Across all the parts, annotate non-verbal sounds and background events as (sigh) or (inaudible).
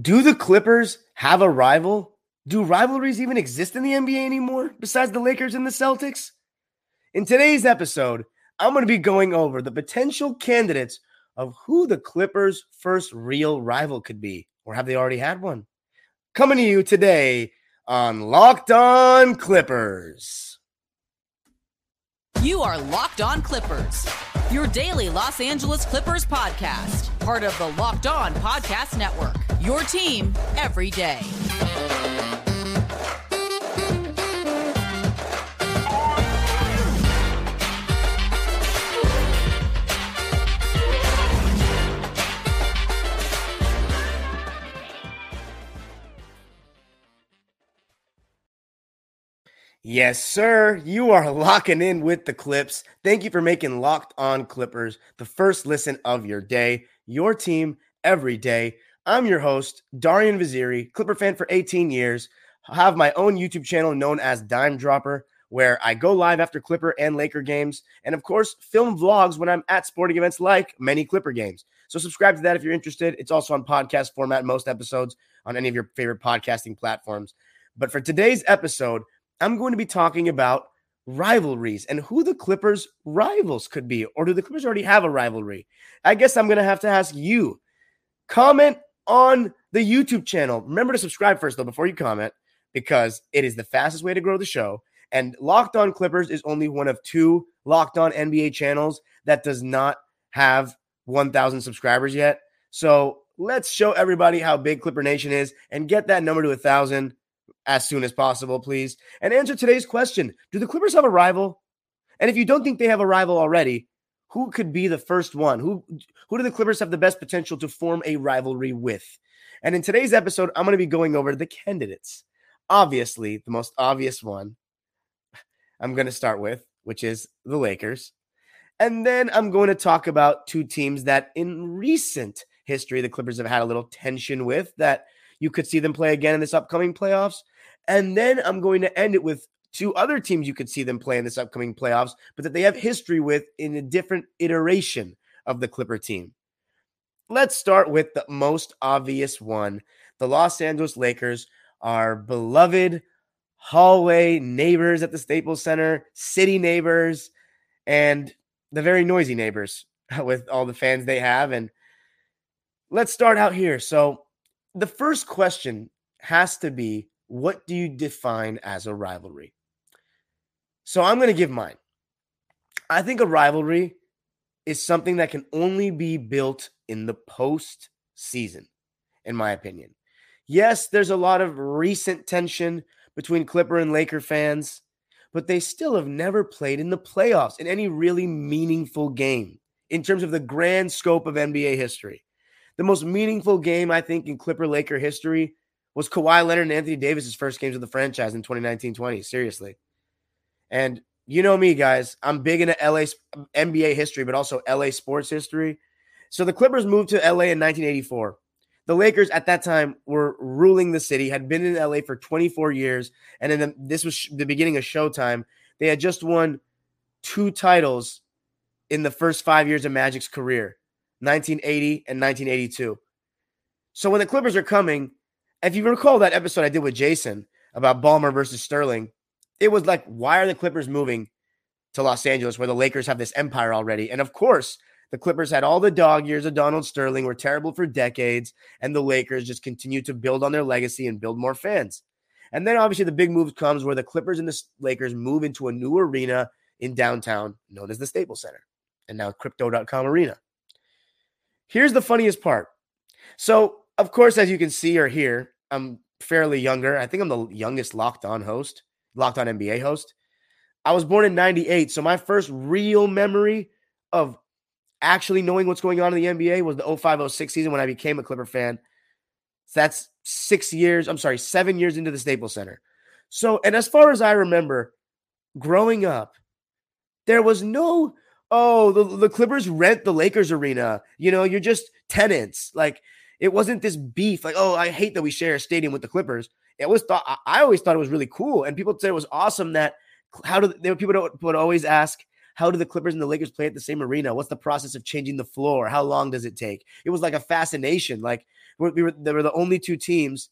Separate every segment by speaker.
Speaker 1: Do the Clippers have a rival? Do rivalries even exist in the NBA anymore besides the Lakers and the Celtics? In today's episode, I'm going to be going over the potential candidates of who the Clippers' first real rival could be, or have they already had one? Coming to you today on Locked On Clippers.
Speaker 2: You are Locked On Clippers, your daily Los Angeles Clippers podcast, part of the Locked On Podcast Network. Your team every day.
Speaker 1: Yes, sir. You are locking in with the Clips. Thank you for making Locked On Clippers the first listen of your day, your team every day. I'm your host, Darian Vaziri, Clipper fan for 18 years. I have my own YouTube channel known as Dime Dropper, where I go live after Clipper and Laker games, and of course, film vlogs when I'm at sporting events like many Clipper games. So subscribe to that if you're interested. It's also on podcast format, most episodes on any of your favorite podcasting platforms. But for today's episode, I'm going to be talking about rivalries and who the Clippers' rivals could be, or do the Clippers already have a rivalry? I guess I'm going to have to ask you. Comment on the YouTube channel. Remember to subscribe first, though, before you comment, because it is the fastest way to grow the show. And Locked On Clippers is only one of two Locked On NBA channels that does not have 1,000 subscribers yet. So let's show everybody how big Clipper Nation is and get that number to a 1,000 as soon as possible, please. And answer today's question Do the Clippers have a rival? And if you don't think they have a rival already, who could be the first one? Who who do the Clippers have the best potential to form a rivalry with? And in today's episode, I'm going to be going over the candidates. Obviously, the most obvious one I'm going to start with, which is the Lakers. And then I'm going to talk about two teams that in recent history the Clippers have had a little tension with that you could see them play again in this upcoming playoffs. And then I'm going to end it with two other teams you could see them play in this upcoming playoffs, but that they have history with in a different iteration of the Clipper team. Let's start with the most obvious one. The Los Angeles Lakers are beloved hallway neighbors at the Staples Center, city neighbors, and the very noisy neighbors (laughs) with all the fans they have. And let's start out here. So, the first question has to be what do you define as a rivalry? So I'm going to give mine. I think a rivalry is something that can only be built in the post season, in my opinion. Yes, there's a lot of recent tension between Clipper and Laker fans, but they still have never played in the playoffs in any really meaningful game in terms of the grand scope of NBA history. The most meaningful game, I think, in Clipper Laker history was Kawhi Leonard and Anthony Davis's first games of the franchise in 2019 20. Seriously. And you know me, guys. I'm big into LA NBA history, but also LA sports history. So the Clippers moved to LA in 1984. The Lakers at that time were ruling the city, had been in LA for 24 years. And then this was the beginning of Showtime. They had just won two titles in the first five years of Magic's career 1980 and 1982. So when the Clippers are coming, if you recall that episode I did with Jason about Ballmer versus Sterling, it was like, why are the Clippers moving to Los Angeles where the Lakers have this empire already? And of course, the Clippers had all the dog years of Donald Sterling, were terrible for decades, and the Lakers just continue to build on their legacy and build more fans. And then obviously the big move comes where the Clippers and the Lakers move into a new arena in downtown known as the Staples Center and now crypto.com arena. Here's the funniest part. So, of course, as you can see or hear, I'm fairly younger. I think I'm the youngest locked on host, locked on NBA host. I was born in 98. So, my first real memory of actually knowing what's going on in the NBA was the 05 06 season when I became a Clipper fan. So that's six years, I'm sorry, seven years into the Staples Center. So, and as far as I remember, growing up, there was no oh, the, the Clippers rent the Lakers arena. You know, you're just tenants. Like it wasn't this beef. Like, oh, I hate that we share a stadium with the Clippers. It was thought I always thought it was really cool, and people said it was awesome that how do they, people would always ask how do the Clippers and the Lakers play at the same arena? What's the process of changing the floor? How long does it take? It was like a fascination. Like we were, there were the only two teams.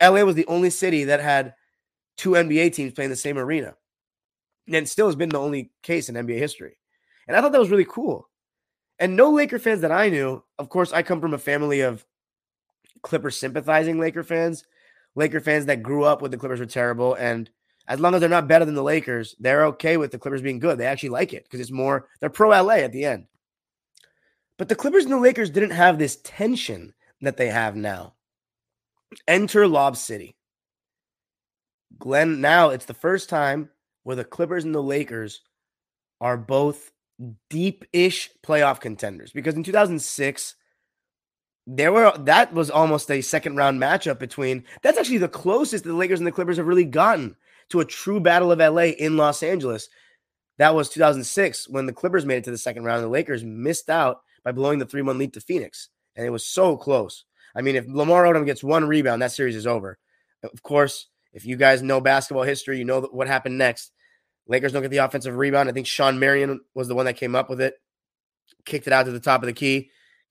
Speaker 1: LA was the only city that had two NBA teams playing the same arena. And still has been the only case in NBA history. And I thought that was really cool. And no Laker fans that I knew, of course, I come from a family of Clipper sympathizing Laker fans, Laker fans that grew up with the Clippers were terrible. And as long as they're not better than the Lakers, they're okay with the Clippers being good. They actually like it because it's more, they're pro LA at the end. But the Clippers and the Lakers didn't have this tension that they have now. Enter Lob City. Glenn, now it's the first time where the Clippers and the Lakers are both deep ish playoff contenders because in 2006, there were that was almost a second round matchup between that's actually the closest the Lakers and the Clippers have really gotten to a true battle of LA in Los Angeles. That was 2006 when the Clippers made it to the second round and the Lakers missed out by blowing the 3-1 lead to Phoenix. And it was so close. I mean, if Lamar Odom gets one rebound, that series is over. Of course, if you guys know basketball history, you know what happened next. Lakers don't get the offensive rebound. I think Shawn Marion was the one that came up with it, kicked it out to the top of the key.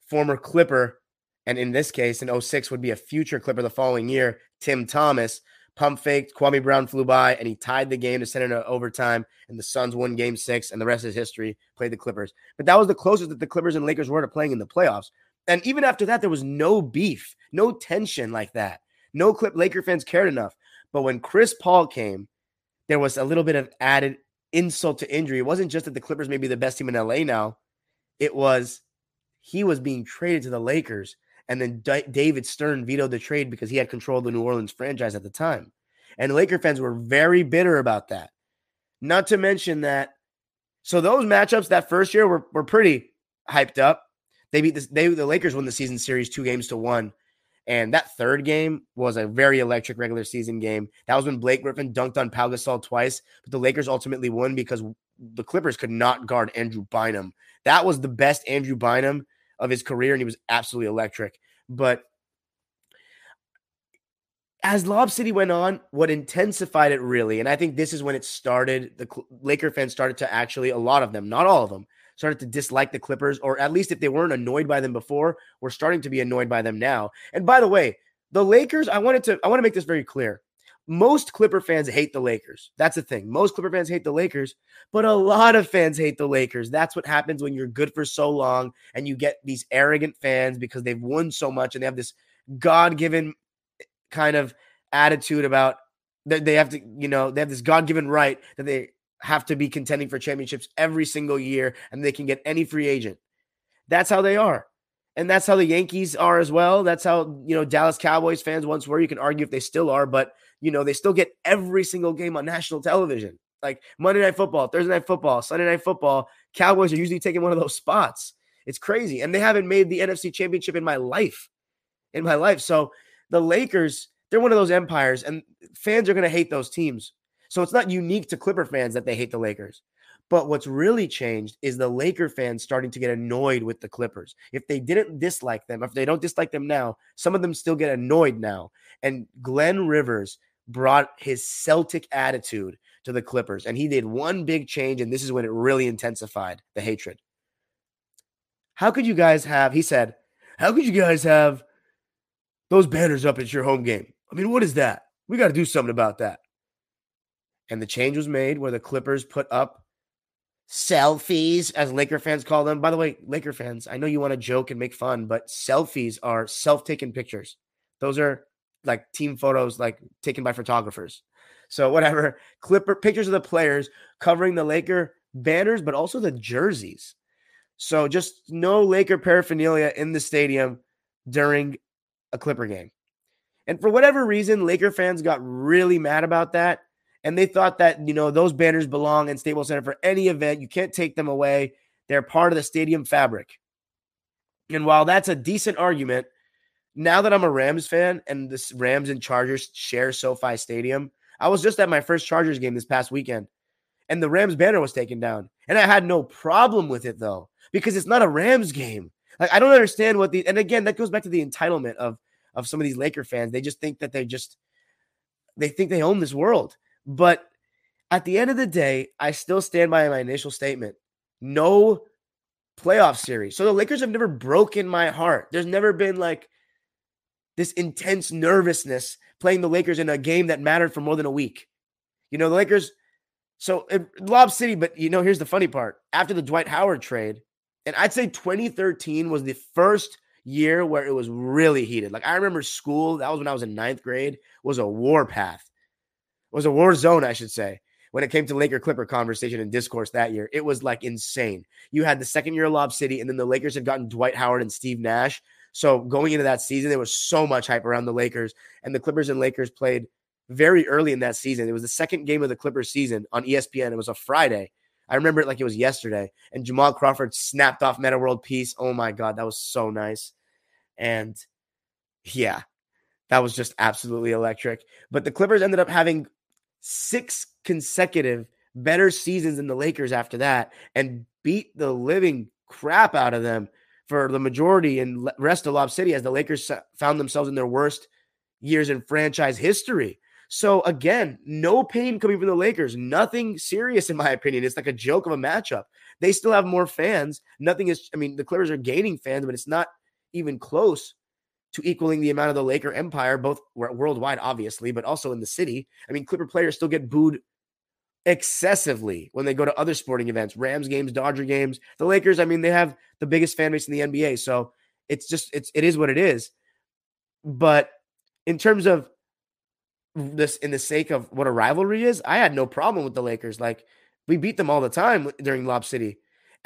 Speaker 1: Former Clipper, and in this case, in 06 would be a future Clipper the following year, Tim Thomas, pump faked. Kwame Brown flew by and he tied the game to send it into overtime. And the Suns won game six, and the rest is history. Played the Clippers. But that was the closest that the Clippers and Lakers were to playing in the playoffs. And even after that, there was no beef, no tension like that. No Clip Laker fans cared enough. But when Chris Paul came, there was a little bit of added insult to injury. It wasn't just that the Clippers may be the best team in LA now, it was he was being traded to the Lakers. And then D- David Stern vetoed the trade because he had control of the New Orleans franchise at the time. And Laker fans were very bitter about that. Not to mention that. So those matchups that first year were, were pretty hyped up. They beat they the Lakers won the season series two games to one. And that third game was a very electric regular season game. That was when Blake Griffin dunked on Pau Gasol twice, but the Lakers ultimately won because the Clippers could not guard Andrew Bynum. That was the best Andrew Bynum of his career, and he was absolutely electric. But as Lob City went on, what intensified it really, and I think this is when it started, the Laker fans started to actually, a lot of them, not all of them, started to dislike the Clippers, or at least if they weren't annoyed by them before, we're starting to be annoyed by them now. And by the way, the Lakers, I wanted to, I want to make this very clear. Most Clipper fans hate the Lakers. That's the thing. Most Clipper fans hate the Lakers, but a lot of fans hate the Lakers. That's what happens when you're good for so long and you get these arrogant fans because they've won so much and they have this God given eh, kind of attitude about that they have to, you know, they have this God given right that they have to be contending for championships every single year and they can get any free agent. That's how they are. And that's how the Yankees are as well. That's how, you know, Dallas Cowboys fans once were. You can argue if they still are, but, you know, they still get every single game on national television. Like Monday Night Football, Thursday Night Football, Sunday Night Football. Cowboys are usually taking one of those spots. It's crazy. And they haven't made the NFC Championship in my life. In my life. So the Lakers, they're one of those empires, and fans are going to hate those teams. So it's not unique to Clipper fans that they hate the Lakers. But what's really changed is the Laker fans starting to get annoyed with the Clippers. If they didn't dislike them, if they don't dislike them now, some of them still get annoyed now. And Glenn Rivers brought his Celtic attitude to the Clippers, and he did one big change, and this is when it really intensified the hatred. How could you guys have, he said, how could you guys have those banners up at your home game? I mean, what is that? We got to do something about that. And the change was made where the Clippers put up selfies, as Laker fans call them. By the way, Laker fans, I know you want to joke and make fun, but selfies are self taken pictures. Those are like team photos, like taken by photographers. So, whatever. Clipper pictures of the players covering the Laker banners, but also the jerseys. So, just no Laker paraphernalia in the stadium during a Clipper game. And for whatever reason, Laker fans got really mad about that. And they thought that, you know, those banners belong in Staples Center for any event. You can't take them away. They're part of the stadium fabric. And while that's a decent argument, now that I'm a Rams fan and the Rams and Chargers share SoFi Stadium, I was just at my first Chargers game this past weekend and the Rams banner was taken down. And I had no problem with it though, because it's not a Rams game. Like I don't understand what the and again that goes back to the entitlement of of some of these Laker fans. They just think that they just they think they own this world. But at the end of the day, I still stand by my initial statement. No playoff series. So the Lakers have never broken my heart. There's never been like this intense nervousness playing the Lakers in a game that mattered for more than a week. You know, the Lakers, so Lob City, but you know, here's the funny part. After the Dwight Howard trade, and I'd say 2013 was the first year where it was really heated. Like I remember school, that was when I was in ninth grade, was a war path. It was a war zone, I should say when it came to Laker Clipper conversation and discourse that year. It was like insane. You had the second year of Lob City, and then the Lakers had gotten Dwight Howard and Steve Nash. So going into that season, there was so much hype around the Lakers, and the Clippers and Lakers played very early in that season. It was the second game of the Clippers season on ESPN. It was a Friday. I remember it like it was yesterday. And Jamal Crawford snapped off Metta World Peace. Oh my God, that was so nice. And yeah, that was just absolutely electric. But the Clippers ended up having six consecutive better seasons than the Lakers after that and beat the living crap out of them for the majority and rest of Lob City as the Lakers found themselves in their worst years in franchise history. So again, no pain coming from the Lakers. Nothing serious, in my opinion. It's like a joke of a matchup. They still have more fans. Nothing is. I mean, the Clippers are gaining fans, but it's not even close to equaling the amount of the Laker empire, both worldwide, obviously, but also in the city. I mean, Clipper players still get booed excessively when they go to other sporting events, Rams games, Dodger games. The Lakers, I mean, they have the biggest fan base in the NBA, so it's just it's it is what it is. But in terms of this, in the sake of what a rivalry is, I had no problem with the Lakers. Like we beat them all the time during Lob City.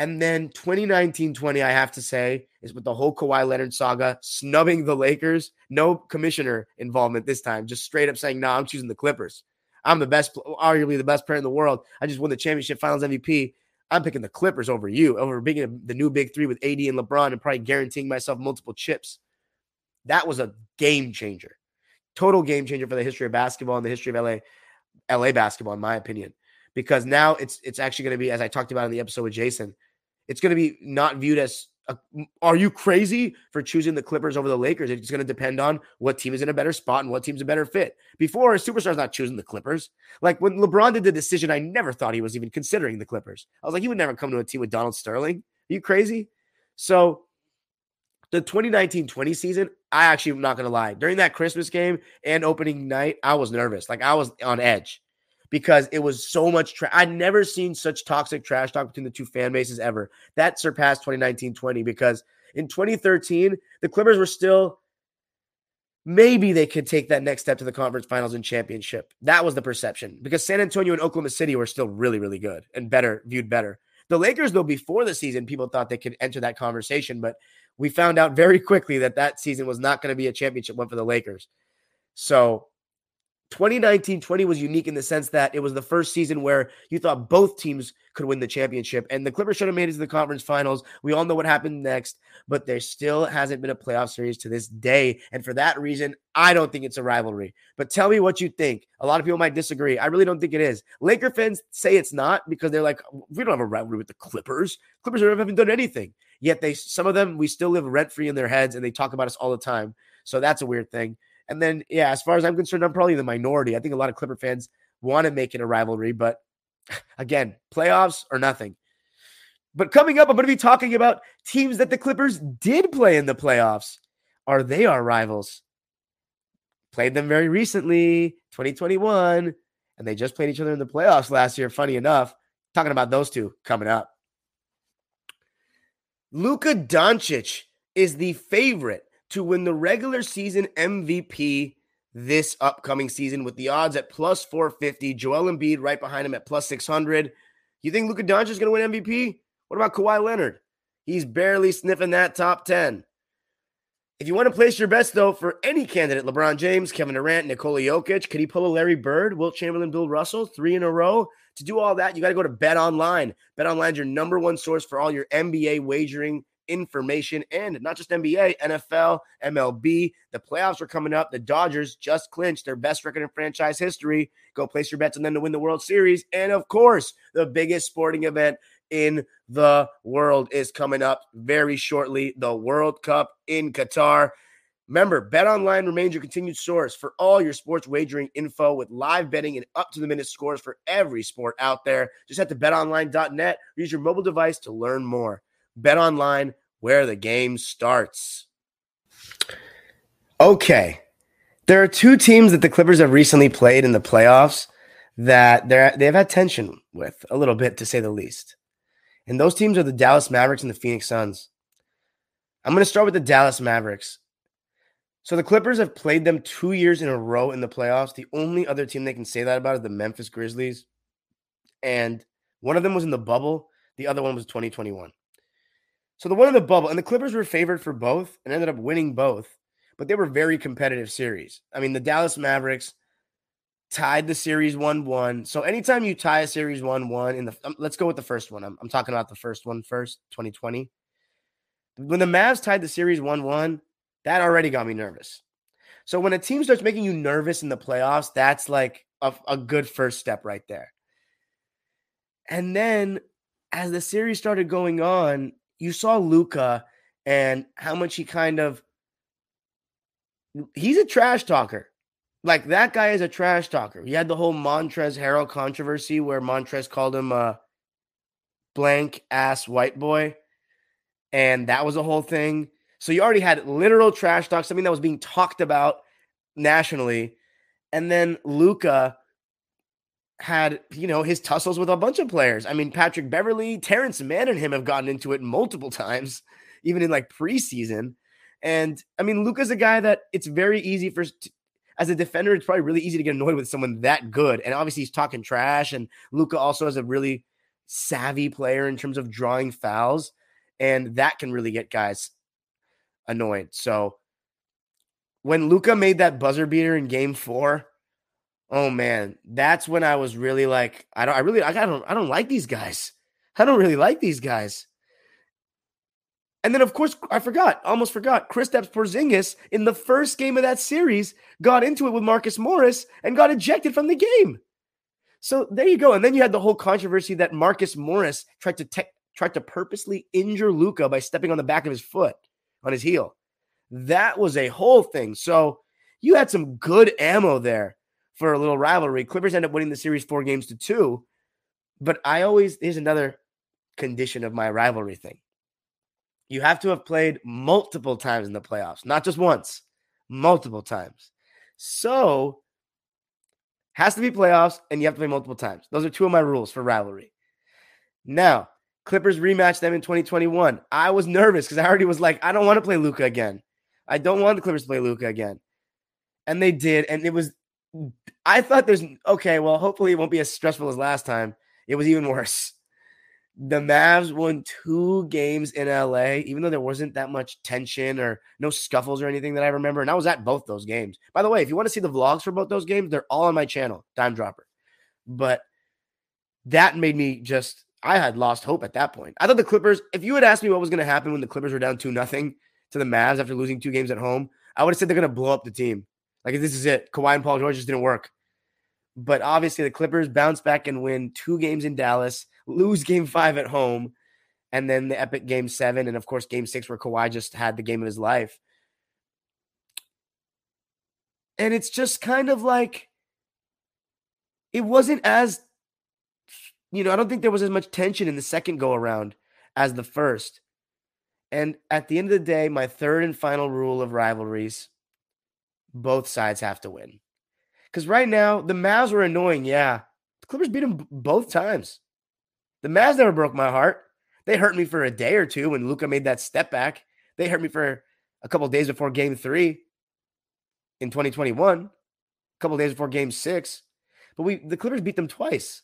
Speaker 1: And then 2019 20, I have to say, is with the whole Kawhi Leonard saga, snubbing the Lakers. No commissioner involvement this time, just straight up saying, no, nah, I'm choosing the Clippers. I'm the best, arguably the best player in the world. I just won the championship finals MVP. I'm picking the Clippers over you, over being the new big three with AD and LeBron and probably guaranteeing myself multiple chips. That was a game changer. Total game changer for the history of basketball and the history of LA, LA basketball, in my opinion. Because now it's it's actually going to be, as I talked about in the episode with Jason, it's going to be not viewed as a, are you crazy for choosing the Clippers over the Lakers? It's going to depend on what team is in a better spot and what team's a better fit. Before, a superstar's not choosing the Clippers. Like when LeBron did the decision, I never thought he was even considering the Clippers. I was like, he would never come to a team with Donald Sterling. Are you crazy? So the 2019 20 season, I actually am not going to lie. During that Christmas game and opening night, I was nervous. Like I was on edge because it was so much. I'd never seen such toxic trash talk between the two fan bases ever. That surpassed 2019 20 because in 2013, the Clippers were still maybe they could take that next step to the conference finals and championship. That was the perception because San Antonio and Oklahoma City were still really, really good and better, viewed better. The Lakers, though, before the season, people thought they could enter that conversation, but we found out very (laughs) quickly that that season was not going to be a championship one for the Lakers. So 2019 20 was unique in the sense that it was the first season where you thought both teams could win the championship. And the Clippers should have made it to the conference finals. We all know what happened next, but there still hasn't been a playoff series to this day. And for that reason, I don't think it's a rivalry. But tell me what you think. A lot of people might disagree. I really don't think it is. Laker fans say it's not because they're like, we don't have a rivalry with the Clippers. Clippers haven't done anything. Yet they, some of them, we still live rent free in their heads and they talk about us all the time. So that's a weird thing. And then, yeah, as far as I'm concerned, I'm probably the minority. I think a lot of Clipper fans want to make it a rivalry, but (sighs) again, playoffs or nothing. But coming up, I'm going to be talking about teams that the Clippers did play in the playoffs. Are they our rivals? Played them very recently, 2021, and they just played each other in the playoffs last year. Funny enough, talking about those two coming up. Luka Doncic is the favorite to win the regular season MVP this upcoming season with the odds at plus 450. Joel Embiid right behind him at plus 600. You think Luka Doncic is going to win MVP? What about Kawhi Leonard? He's barely sniffing that top 10. If you want to place your bets, though, for any candidate, LeBron James, Kevin Durant, Nikola Jokic, could he pull a Larry Bird, Wilt Chamberlain, Bill Russell, three in a row? To do all that, you got to go to Bet Online. Bet Online is your number one source for all your NBA wagering information and not just NBA, NFL, MLB. The playoffs are coming up. The Dodgers just clinched their best record in franchise history. Go place your bets on them to win the World Series. And of course, the biggest sporting event in the world is coming up very shortly the World Cup in Qatar. Remember, BetOnline remains your continued source for all your sports wagering info with live betting and up to the minute scores for every sport out there. Just head to betonline.net or use your mobile device to learn more. BetOnline, where the game starts. Okay. There are two teams that the Clippers have recently played in the playoffs that they're they've had tension with a little bit to say the least. And those teams are the Dallas Mavericks and the Phoenix Suns. I'm going to start with the Dallas Mavericks. So the Clippers have played them 2 years in a row in the playoffs. The only other team they can say that about is the Memphis Grizzlies. And one of them was in the bubble, the other one was 2021. So the one in the bubble and the Clippers were favored for both and ended up winning both, but they were very competitive series. I mean, the Dallas Mavericks tied the series 1-1. So anytime you tie a series 1-1 in the um, let's go with the first one. I'm, I'm talking about the first one first, 2020. When the Mavs tied the series 1-1, that already got me nervous. So when a team starts making you nervous in the playoffs, that's like a, a good first step right there. And then as the series started going on, you saw Luka and how much he kind of he's a trash talker. Like that guy is a trash talker. He had the whole Montrezl Harrell controversy where Montrezl called him a blank ass white boy. And that was a whole thing. So you already had literal trash talk, something that was being talked about nationally. And then Luka had, you know, his tussles with a bunch of players. I mean, Patrick Beverley, Terance Mann and him have gotten into it multiple (laughs) times, even in like preseason. And I mean, Luka's a guy that it's very easy for as a defender, it's probably really easy to get annoyed with someone that good. And obviously, he's talking trash. And Luka also is a really savvy player in terms of drawing fouls. And that can really get guys annoyed. So when Luka made that buzzer beater in game four, oh man, that's when I was really like, I don't, I really, I don't, I don't like these guys. (laughs) I don't really like these guys. And then, of course, I forgot, almost forgot. Kristaps Porzingis in the first game of that series got into it with Marcus Morris and got ejected from the game. So there you go. And then you had the whole controversy that Marcus Morris tried to te- tried to purposely injure Luka by stepping on the back of his foot on his heel. That was a whole thing. So you had some good ammo there for a little rivalry. Clippers end up winning the series four games to two. But I always here's another condition of my rivalry thing you have to have played multiple times in the playoffs, not just once, multiple times. So, has to be playoffs and you have to play multiple times. Those are two of my rules for rivalry. Now, Clippers rematched them in 2021. I was nervous because I already was like, I don't want to play Luka again. I don't want the Clippers to play Luka again. And they did. And it was, I thought there's, okay, well, hopefully it won't be as stressful as last time. It was even (laughs) worse the Mavs won two games in LA, even though there wasn't that much tension or no scuffles or anything that I remember. And I was at both those games. By the way, if you want to see the vlogs for both those games, they're all on my channel, Dime Dropper. But that made me just, I had lost hope at that point. I thought the Clippers, if you had asked me what was going to happen when the Clippers were down 2 nothing to the Mavs after losing two games at home, I would have said they're going to blow up the team. Like, this is it. Kawhi and Paul George just didn't work. But obviously, the Clippers bounce back and win two games in Dallas lose game five at home, and then the epic game seven, and of course, game six, where Kawhi just had the game of his life. And it's just kind of like it wasn't as, you know, I don't think there was as much tension in the second go around as the first. And at the end of the day, my third and final rule of rivalries both sides have to win. Because right now, the Mavs were annoying. Yeah. The Clippers beat them both times. The Mavs never broke my heart. They hurt me for a day or two when Luka made that step back. They hurt me for a couple days before game three in 2021, a couple days before game six. But we the Clippers beat them twice.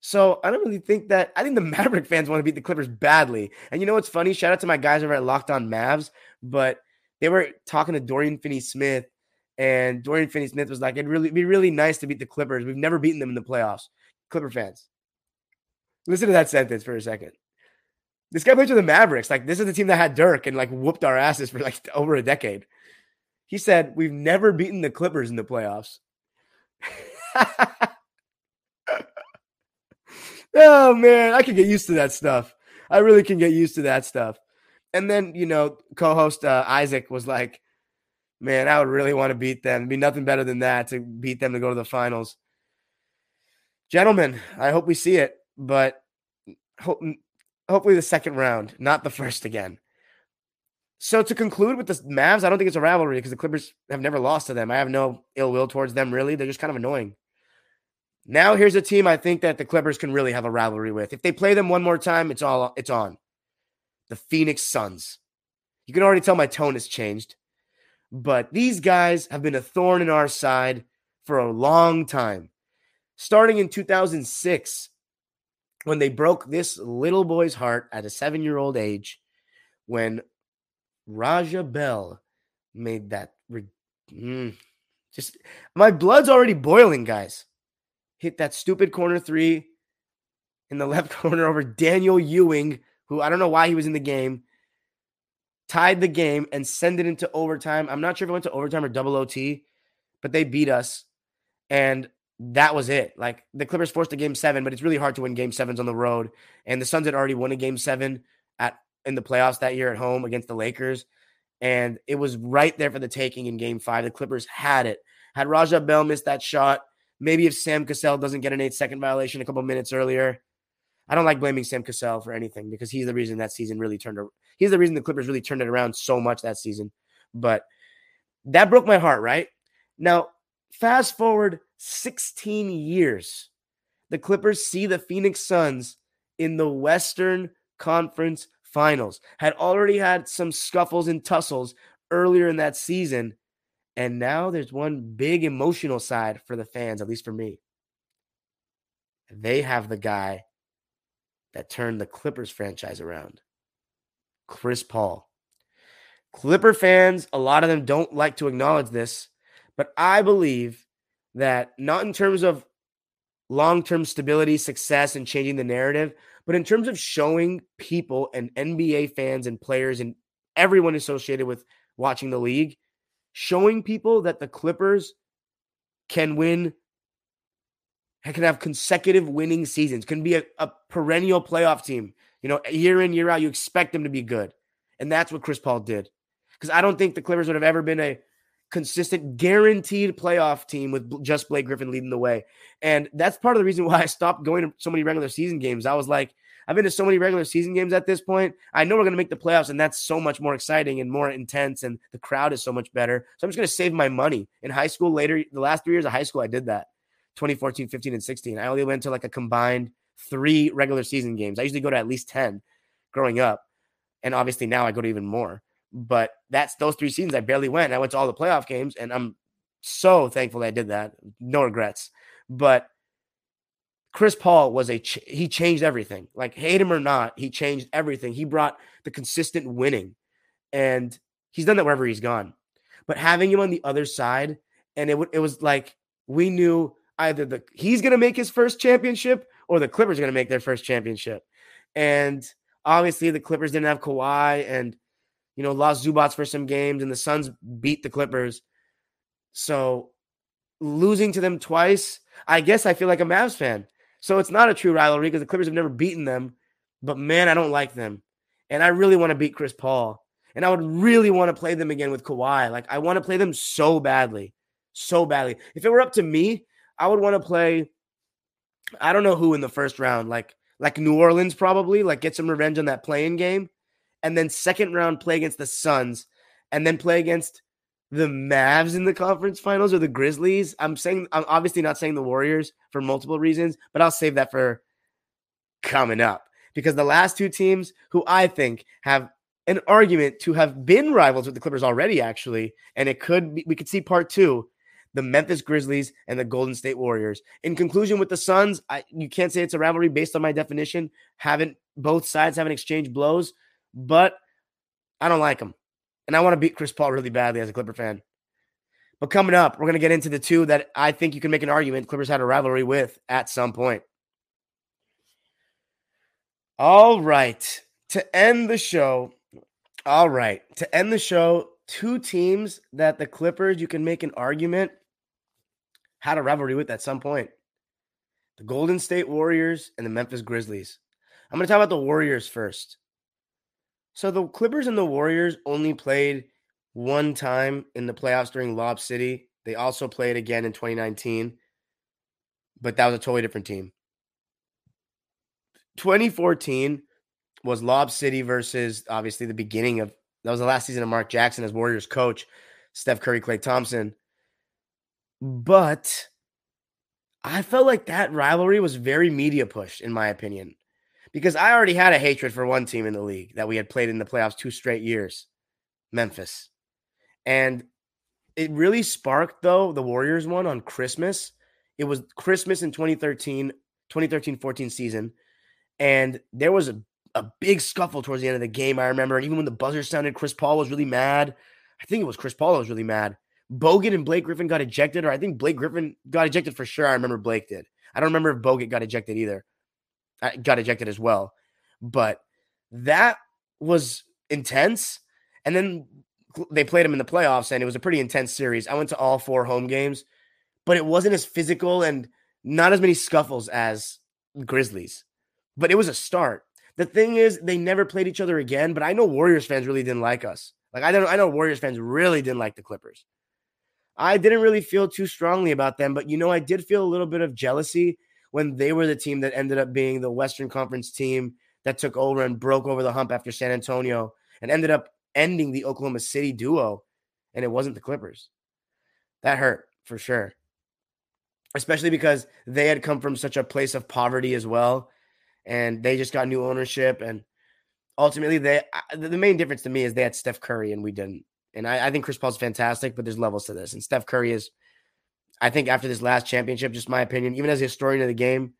Speaker 1: So I don't really think that I think the (laughs) Maverick fans want to beat the Clippers badly. And you know what's funny? Shout out to my guys over at Locked On Mavs, but they were talking to Dorian Finney Smith, and Dorian Finney Smith was like, it'd really be really nice to beat the Clippers. We've never beaten them in the playoffs. Clipper fans. Listen to that sentence for a second. This guy plays with the Mavericks. Like, this is the team that had Dirk and like whooped our asses for like over a decade. He said, We've never beaten the Clippers in the playoffs. (laughs) oh, man. I can get used to that stuff. I really can get used to that stuff. And then, you know, co host uh, Isaac was like, Man, I would really want to beat them. It'd be nothing better than that to beat them to go to the finals. Gentlemen, I hope we see it, but hope, hopefully the second round, not the first again. So to conclude with the Mavs, I don't think it's a rivalry because the Clippers have never lost to them. I have no ill will towards them, really. They're just kind of annoying. Now here's a team I think that the Clippers can really have a rivalry with. If they play them one more time, it's all it's on. The Phoenix Suns. You can already tell my tone has changed. But these guys have been a thorn in our side for a long time. Starting in 2006, when they broke this little boy's heart at a seven year old age, when Raja Bell made that. Mm, just my blood's already boiling, guys. Hit that stupid corner three in the left (laughs) corner over Daniel Ewing, who I don't know why he was in the game. Tied the game and send it into overtime. I'm not sure if it went to overtime or double OT, but they beat us. And that was it. Like the Clippers forced a game seven, but it's really hard to win game sevens on the road. And the Suns had already won a game seven at in the playoffs that year at home against the Lakers. And it was right there for the taking in game five. The Clippers had it. Had Raja Bell missed that shot, maybe if Sam Cassell doesn't get an eight second violation a couple minutes earlier. I don't like blaming Sam Cassell for anything because he's the reason that season really turned. He's the reason the Clippers really turned it around so much that season. But that broke my heart, right? Now, fast forward 16 years. The Clippers see the Phoenix Suns in the Western Conference Finals. Had already had some scuffles and tussles earlier in that season. And now there's one big emotional side for the fans, at least for me. They have the guy that turned the Clippers franchise around Chris Paul. Clipper fans, a lot of them don't like to acknowledge this, but I believe that not in terms of long term stability, success, and changing the narrative, but in terms of showing people and NBA fans and players and everyone associated with watching the league, showing people that the Clippers can win, can have consecutive winning seasons, can be a, a perennial playoff team. You know, year in, year out, you expect them to be good. And that's what Chris Paul did. Because I don't think the Clippers would have ever been a consistent, guaranteed playoff team with just Blake Griffin leading the way. And that's part of the reason why I stopped going to so many regular season games. I was like, I've been to so many regular season games at this point. I know we're going to make the playoffs, and that's so much more exciting and more intense, and the crowd is so much better. So I'm just going to save my money. In high school, later, the last three years of high school, I did that 2014, 15, and 16. I only went to like a combined three regular season games. I usually go to at least 10 growing up. And obviously now I go to even more. But that's those three seasons I barely went. I went to all the playoff games, and I'm so thankful I did that. No regrets. But Chris Paul was a ch- he changed everything. Like hate him or not, he changed everything. He brought the consistent winning, and he's done that wherever he's gone. But having him on the other side, and it w- it was like we knew either the he's gonna make his first championship or the Clippers are gonna make their first championship. And obviously, the Clippers didn't have Kawhi, and you know, lost Zubac for some games, and the Suns beat the Clippers. So losing to them twice, I guess I feel like a Mavs fan. So it's not a true rivalry because the Clippers have never beaten them. But man, I don't like them. And I really want to beat Chris Paul. And I would really want to play them again with Kawhi. Like I want to play them so badly. So badly. If it were up to me, I would want to play I don't know who in the first round, like like New Orleans probably, like get some revenge on that playing game and then second round play against the Suns, and then play against the Mavs in the conference finals or the Grizzlies. I'm saying I'm obviously not saying the Warriors for multiple reasons, but I'll save that for coming up because the last two teams who I think have an argument to have been rivals with the Clippers already, actually, and it could be, we could see part two. The Memphis Grizzlies and the Golden State Warriors. In conclusion, with the Suns, I, you can't say it's a rivalry based on my definition. Haven't both sides haven't exchanged blows but I don't like them, And I want to beat Chris Paul really badly as a Clipper fan. But coming up, we're going to get into the two that I think you can make an argument Clippers had a rivalry with at some point. All right. To end the show, all right. To end the show, two teams that the Clippers, you can make an argument, had a rivalry with at some point the Golden State Warriors and the Memphis Grizzlies. I'm going to talk about the Warriors first. So the Clippers and the Warriors only played one time in the playoffs during Lob City. They also played again in 2019, but that was a totally different team. 2014 was Lob City versus obviously the beginning of that was the last season of Mark Jackson as Warriors coach, Steph Curry, Klay Thompson. But I felt like that rivalry was very media pushed, in my opinion, because I already had a hatred for one team in the league that we had played in the playoffs two straight years Memphis. And it really sparked, though, the Warriors one on Christmas. It was Christmas in 2013, 2013 14 season. And there was a, a big scuffle towards the end of the game. I remember. And even when the buzzer sounded, Chris Paul was really mad. I think it was Chris Paul was really mad. Bogut and Blake Griffin got ejected, or I think Blake Griffin got ejected for sure. I remember Blake did. I don't remember if Bogut got ejected either. I got ejected as well. But that was intense. And then they played him in the playoffs, and it was a pretty intense series. I went to all four home games, but it wasn't as physical and not as many scuffles as Grizzlies. But it was a start. The thing is, they never played each other again. But I know Warriors fans really didn't like us. Like I don't, I know Warriors fans really didn't like the Clippers. I didn't really feel too strongly about them, but you know, I did feel a little bit of jealousy when they were the team that ended up being the Western Conference team that took over and broke over the hump after San Antonio and ended up ending the Oklahoma City duo. And it wasn't the Clippers. That hurt for sure. Especially because they had come from such a place of poverty as well. And they just got new ownership. And ultimately, they the main difference to me is they had Steph Curry and we didn't. And I, I think Chris Paul's fantastic, but there's levels to this. And Steph Curry is, I think, after this last championship, just my opinion, even as a historian of the game.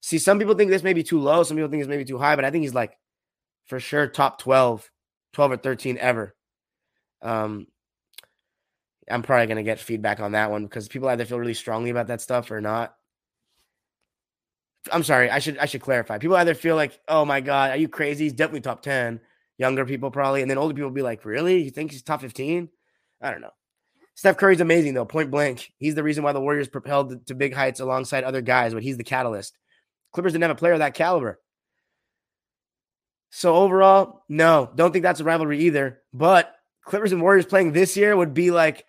Speaker 1: See, some people think this may be too low. Some people think this may be too high, but I think he's like for sure top 12, 12 or 13 ever. Um, I'm probably going to get feedback on that one because people either feel really strongly about that stuff or not. I'm sorry, I should I should clarify. People either feel like, "Oh my god, are you crazy? He's definitely top 10." Younger people probably, and then older people be like, "Really? You think he's top 15?" I don't know. Steph Curry's amazing though, point blank. He's the reason why the Warriors propelled to big heights alongside other guys, but he's the catalyst. Clippers didn't have a player of that caliber. So overall, no, don't think that's a rivalry either. But Clippers and Warriors playing this year would be like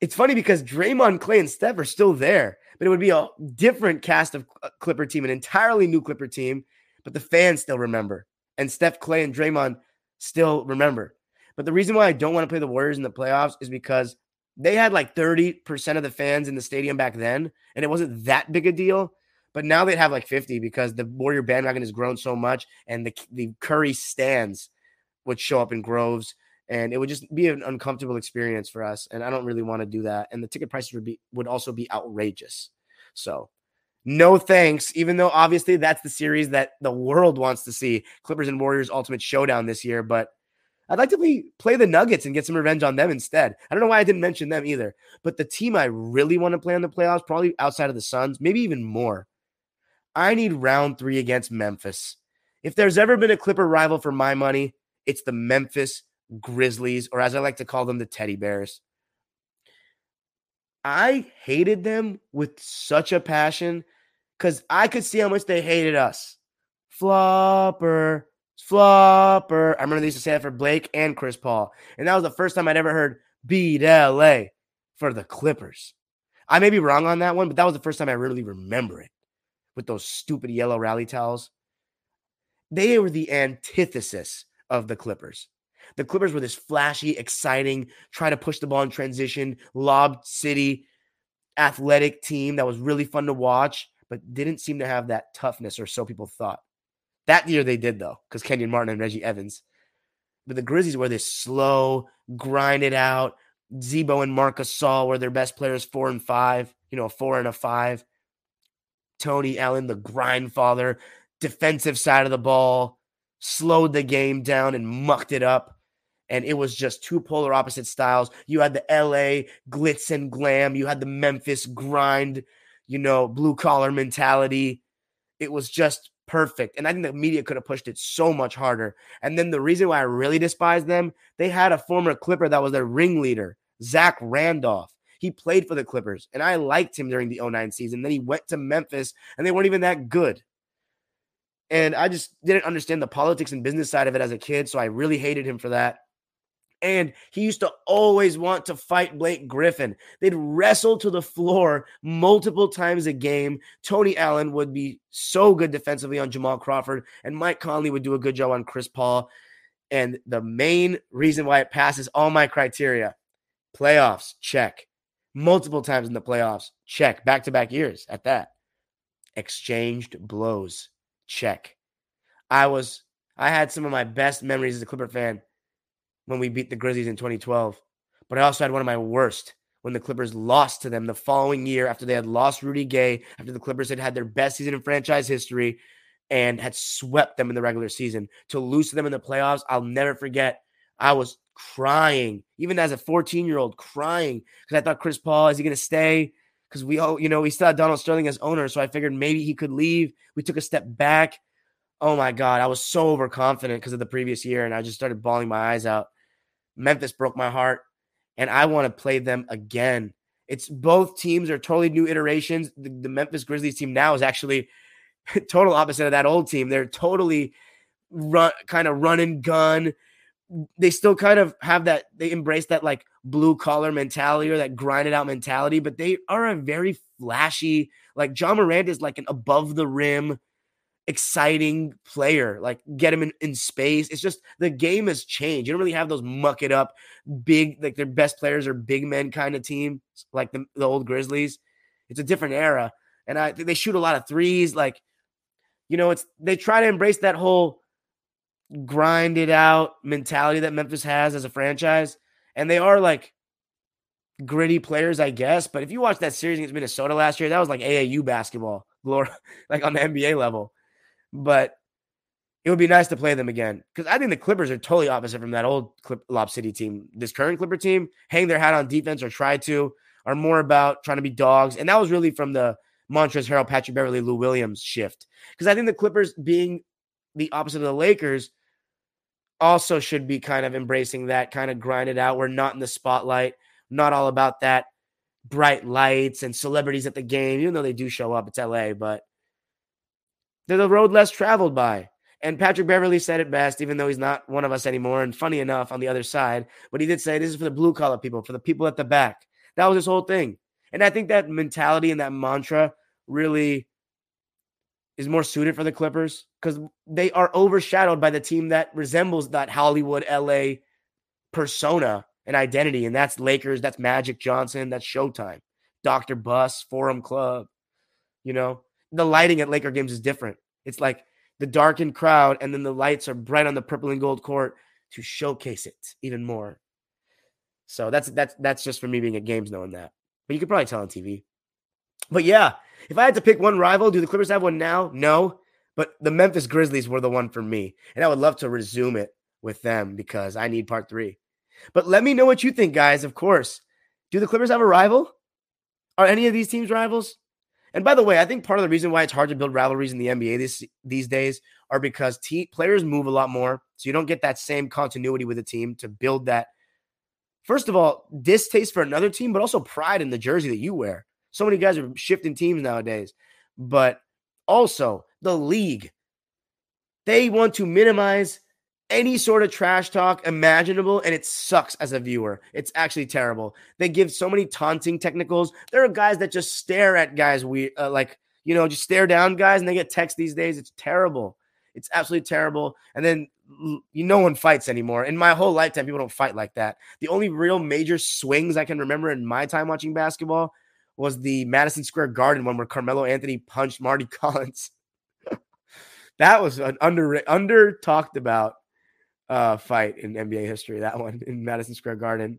Speaker 1: it's funny because Draymond, Klay, and Steph are still there, but it would be a different cast of uh, Clipper team, an entirely new Clipper team, but the fans still remember and Steph, Klay and Draymond still remember. But the reason why I don't want to play the Warriors in the playoffs is because they had like 30% of the fans in the stadium back then, and it wasn't that big a deal. But now they'd have like 50 because the Warrior bandwagon has grown so much, and the the Curry stands would show up in groves, and it would just be an uncomfortable experience for us. And I don't really want to do that. And the ticket prices would be would also be outrageous. So no thanks, even though obviously that's the series that the world wants to see Clippers and Warriors Ultimate Showdown this year. But I'd like to play, the Nuggets and get some revenge on them instead. I don't know why I didn't mention them either. But the team I really want to play in the playoffs, probably outside of the Suns, maybe even more. I need round three against Memphis. If there's ever been a Clipper rival for my money, it's the Memphis Grizzlies, or as I like to call them, the Teddy Bears. I hated them with such a passion because I could see how much they hated us. Flopper, flopper. I remember they used to say that for Blake and Chris Paul. And that was the first time I'd ever heard beat LA for the Clippers. I may be wrong on that one, but that was the first time I really remember it with those stupid yellow rally towels. They were the antithesis of the Clippers. The Clippers were this flashy, exciting, try to push the ball in transition, lob city, athletic team that was really fun to watch but didn't seem to have that toughness, or so people thought. That year they did, though, because Kenyon Martin and Reggie Evans. But the Grizzlies were this slow, grinded out. Z-Bo and Marcus Gasol were their best players, four and five, you know, a four and a five. Tony Allen, the grind father, defensive side of the ball, slowed the game down and mucked it up. And it was just two polar opposite styles. You had the LA glitz and glam, you had the Memphis grind you know, blue collar mentality. It was just perfect. And I think the media could have pushed it so much harder. And then the reason why I really despise them, they had a former Clipper that was their ringleader, Zach Randolph. He played for the Clippers, and I liked him during the 09 season. Then he went to Memphis, and they weren't even that good. And I just didn't understand the politics and business side of it as a kid. So I really hated him for that. And he used to always want to fight Blake Griffin. They'd wrestle to the floor multiple times a game. Tony Allen would be so good defensively on Jamal Crawford, and Mike Conley would do a good job on Chris Paul. And the main reason why it passes all my criteria playoffs, check. Multiple times in the playoffs, check. Back to back years at that. Exchanged blows, check. I was, I had some of my best memories as a Clipper fan when we beat the Grizzlies in 2012. But I also had one of my worst when the Clippers lost to them the following year after they had lost Rudy Gay, after the Clippers had had their best season in franchise history and had swept them in the regular season. To lose to them in the playoffs, I'll never forget. I was crying, even as a 14 year old, crying because I thought Chris Paul, is he going to stay? Because we all, you know, we still had Donald Sterling as owner. So I figured maybe he could leave. We took a step back. Oh my God. I was so overconfident because of the previous year. And I just started bawling my eyes out. Memphis broke my heart, and I want to play them again. It's both teams are totally new iterations. The, the Memphis Grizzlies team now is actually (laughs) total opposite of that old team. They're totally run kind of run and gun. They still kind of have that, they embrace that like blue collar mentality or that grinded out mentality, but they are a very flashy, like Ja Morant is like an above the rim exciting player. Like get him in, in space. It's just the game has changed. You don't really have those muck it up big, like their best players are big men kind of team, like the, the old Grizzlies. It's a different era. And I they shoot a lot of threes. Like, you know, it's they try to embrace that whole grind it out mentality that Memphis has as a franchise. And they are like gritty players, I guess. But if you watch that series against Minnesota last year, that was like AAU basketball, (laughs) glory, like on the NBA level but it would be nice to play them again because I think the Clippers are totally opposite from that old Clip Lob City team. This current Clipper team, hang their hat on defense or try to, are more about trying to be dogs, and that was really from the Montrezl Harrell, Patrick Beverley, Lou Williams shift. Because I think the Clippers, being the opposite of the Lakers, also should be kind of embracing that kind of grind it out. We're not in the spotlight, not all about that bright lights and celebrities at the game, even though they do show up. It's LA, but they're the road less traveled by. And Patrick Beverley said it best, even though he's not one of us anymore. And funny enough, on the other side, but he did say this is for the blue collar people, for the people at the back. That was his whole thing. And I think that mentality and that mantra really is more suited for the Clippers because they are overshadowed by the team that resembles that Hollywood LA persona and identity. And that's Lakers, that's Magic Johnson, that's Showtime, Dr. Buss, Forum Club. You know, the lighting at Laker games is different. It's like the darkened crowd, and then the lights are bright on the purple and gold court to showcase it even more. So that's that's that's just for me being at games knowing that. But you could probably tell on TV. But yeah, if I had to pick one rival, do the Clippers have one now? No. But the Memphis Grizzlies were the one for me. And I would love to resume it with them because I need part three. But let me know what you think, guys. Of course. Do the Clippers have a rival? Are any of these teams rivals? And by the way, I think part of the reason why it's hard to build rivalries in the NBA this, these days are because players move a lot more. So you don't get that same continuity with a team to build that. First of all, distaste for another team, but also pride in the jersey that you wear. So many guys are shifting teams nowadays. But also, the league, they want to minimize any sort of trash talk imaginable, and it sucks as a viewer. It's actually terrible. They give so many taunting technicals. There are guys that just stare at guys we uh, like, you know, just stare down guys, and they get techs these days. It's terrible. It's absolutely terrible. And then you no one fights anymore. In my whole lifetime, people don't fight like that. The only real major swings I can remember in my time watching basketball was the Madison Square Garden one where Carmelo Anthony punched Mardy (laughs) Collins. that was an under under talked about uh, fight in NBA history. That one in Madison Square Garden.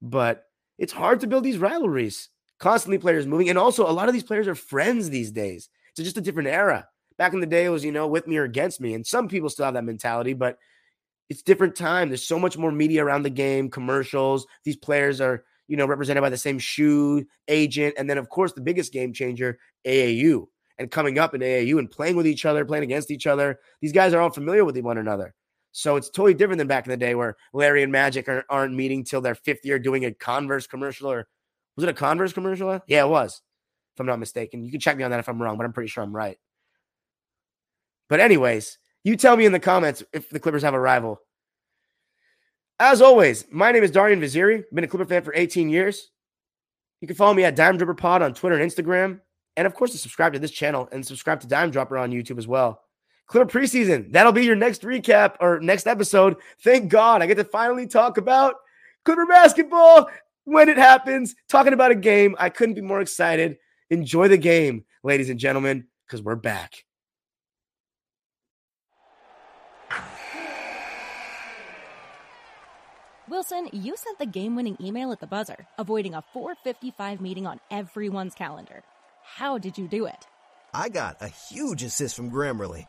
Speaker 1: But it's hard to build these rivalries. Constantly players moving, and also a lot of these players are friends these days. It's just a different era. Back in the day, it was you know with me or against me, and some people still have that mentality, but it's different time. There's so much more media around the game, commercials. These players are you know represented by the same shoe agent, and then of course the biggest game changer, AAU, and coming up in AAU and playing with each other, playing against each other. These guys are all familiar with one another. So it's totally different than back in the day where Larry and Magic are, not meeting till their fifth year doing a Converse commercial or was it a Converse commercial? Yeah, it was, if I'm not mistaken. You can check me on that if I'm wrong, but I'm pretty sure I'm right. But anyways, you tell me in the comments if the Clippers have a rival. As always, my name is Darian Vaziri. Been a Clipper fan for 18 years. You can follow me at Dime Dropper Pod on Twitter and Instagram. And of course, to subscribe to this channel and subscribe to Dime Dropper on YouTube as well. Clipper preseason. That'll be your next recap or next episode. Thank God I get to finally talk about Clipper basketball when it happens. Talking about a game. I couldn't be more excited. Enjoy the game, ladies and gentlemen, because we're back.
Speaker 3: Wilson, you sent the game winning email at the buzzer, avoiding a 455 meeting on everyone's calendar. How did you do it?
Speaker 4: I got a huge assist from Grammarly,